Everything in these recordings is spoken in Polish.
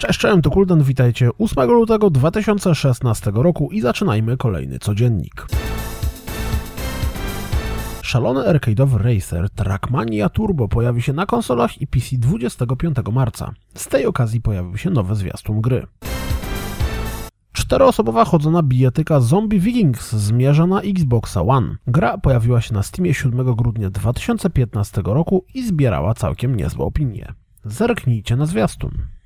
Cześć, cześć, to Kuldan, witajcie 8 lutego 2016 roku i zaczynajmy kolejny codziennik. Szalony arcade'owy racer Trackmania Turbo pojawi się na konsolach i PC 25 marca. Z tej okazji pojawił się nowy zwiastun gry. Czteroosobowa chodzona bijatyka Zombie Vikings zmierza na Xboxa One. Gra pojawiła się na Steamie 7 grudnia 2015 roku i zbierała całkiem niezłe opinie. Zerknijcie na zwiastun.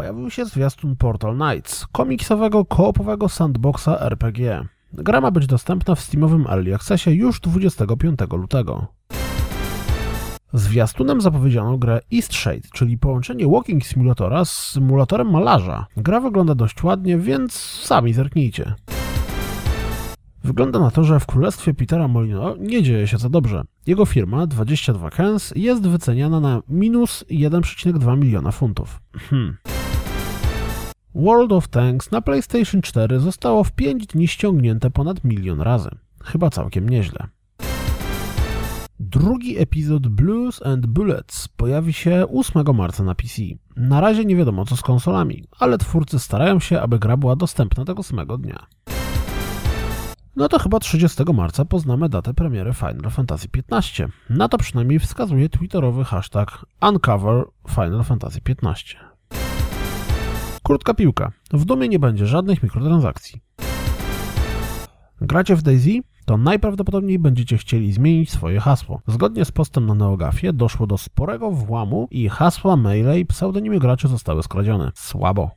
Pojawił się zwiastun Portal Knights, komiksowego, koopowego sandboxa RPG. Gra ma być dostępna w Steamowym Early Accessie już 25 lutego. Zwiastunem zapowiedziano grę East Shade, czyli połączenie walking simulatora z symulatorem malarza. Gra wygląda dość ładnie, więc sami zerknijcie. Wygląda na to, że w królestwie Petera Molino nie dzieje się za dobrze. Jego firma 22 Kens jest wyceniana na minus 1,2 miliona funtów. Hmm. World of Tanks na PlayStation 4 zostało w 5 dni ściągnięte ponad milion razy. Chyba całkiem nieźle. Drugi epizod Blues and Bullets pojawi się 8 marca na PC. Na razie nie wiadomo co z konsolami, ale twórcy starają się, aby gra była dostępna tego samego dnia. No to chyba 30 marca poznamy datę premiery Final Fantasy XV. Na to przynajmniej wskazuje twitterowy hashtag Uncover Final Fantasy XV. Krótka piłka. W dumie nie będzie żadnych mikrotransakcji. Gracie w Daisy? To najprawdopodobniej będziecie chcieli zmienić swoje hasło. Zgodnie z postem na Neogafie doszło do sporego włamu i hasła, maile i pseudonimy graczy zostały skradzione. Słabo.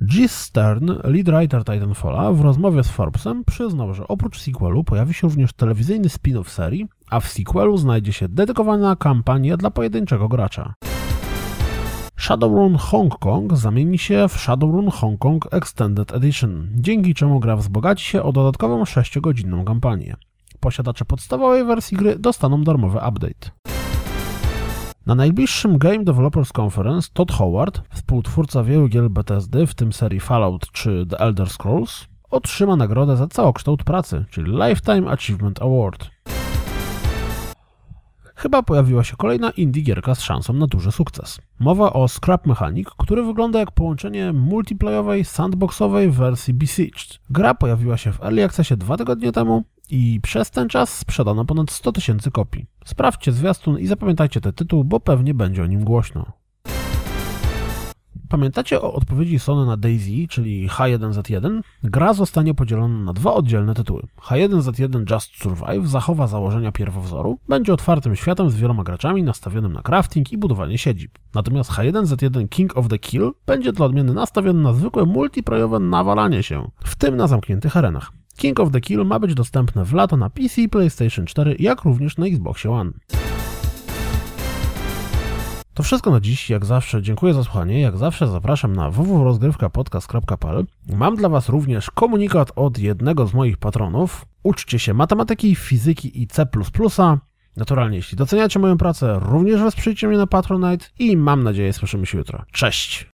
G. Stern, lead writer Titanfalla, w rozmowie z Forbesem przyznał, że oprócz sequelu pojawi się również telewizyjny spin-off serii, a w sequelu znajdzie się dedykowana kampania dla pojedynczego gracza. Shadowrun Hong Kong zamieni się w Shadowrun Hong Kong Extended Edition, dzięki czemu gra wzbogaci się o dodatkową 6-godzinną kampanię. Posiadacze podstawowej wersji gry dostaną darmowy update. Na najbliższym Game Developers Conference Todd Howard, współtwórca wielu gier Bethesdy, w tym serii Fallout czy The Elder Scrolls, otrzyma nagrodę za całokształt pracy, czyli Lifetime Achievement Award. Chyba pojawiła się kolejna indie gierka z szansą na duży sukces. Mowa o Scrap Mechanic, który wygląda jak połączenie multiplayowej, sandboxowej wersji Besieged. Gra pojawiła się w Early Accessie dwa tygodnie temu i przez ten czas sprzedano ponad 100 tysięcy kopii. Sprawdźcie zwiastun i zapamiętajcie ten tytuł, bo pewnie będzie o nim głośno. Pamiętacie o odpowiedzi Sony na Daisy, czyli H1Z1? Gra zostanie podzielona na dwa oddzielne tytuły. H1Z1 Just Survive zachowa założenia pierwowzoru, będzie otwartym światem z wieloma graczami nastawionym na crafting i budowanie siedzib. Natomiast H1Z1 King of the Kill będzie dla odmiany nastawiony na zwykłe multiplayowe nawalanie się, w tym na zamkniętych arenach. King of the Kill ma być dostępne w lato na PC, PlayStation 4, jak również na Xboxie One. To wszystko na dziś. Jak zawsze dziękuję za słuchanie. Jak zawsze zapraszam na www.rozgrywkapodcast.pl. Mam dla Was również komunikat od jednego z moich patronów. Uczcie się matematyki, fizyki i C++. Naturalnie, jeśli doceniacie moją pracę, również wesprzyjcie mnie na Patronite i mam nadzieję słyszymy się jutro. Cześć!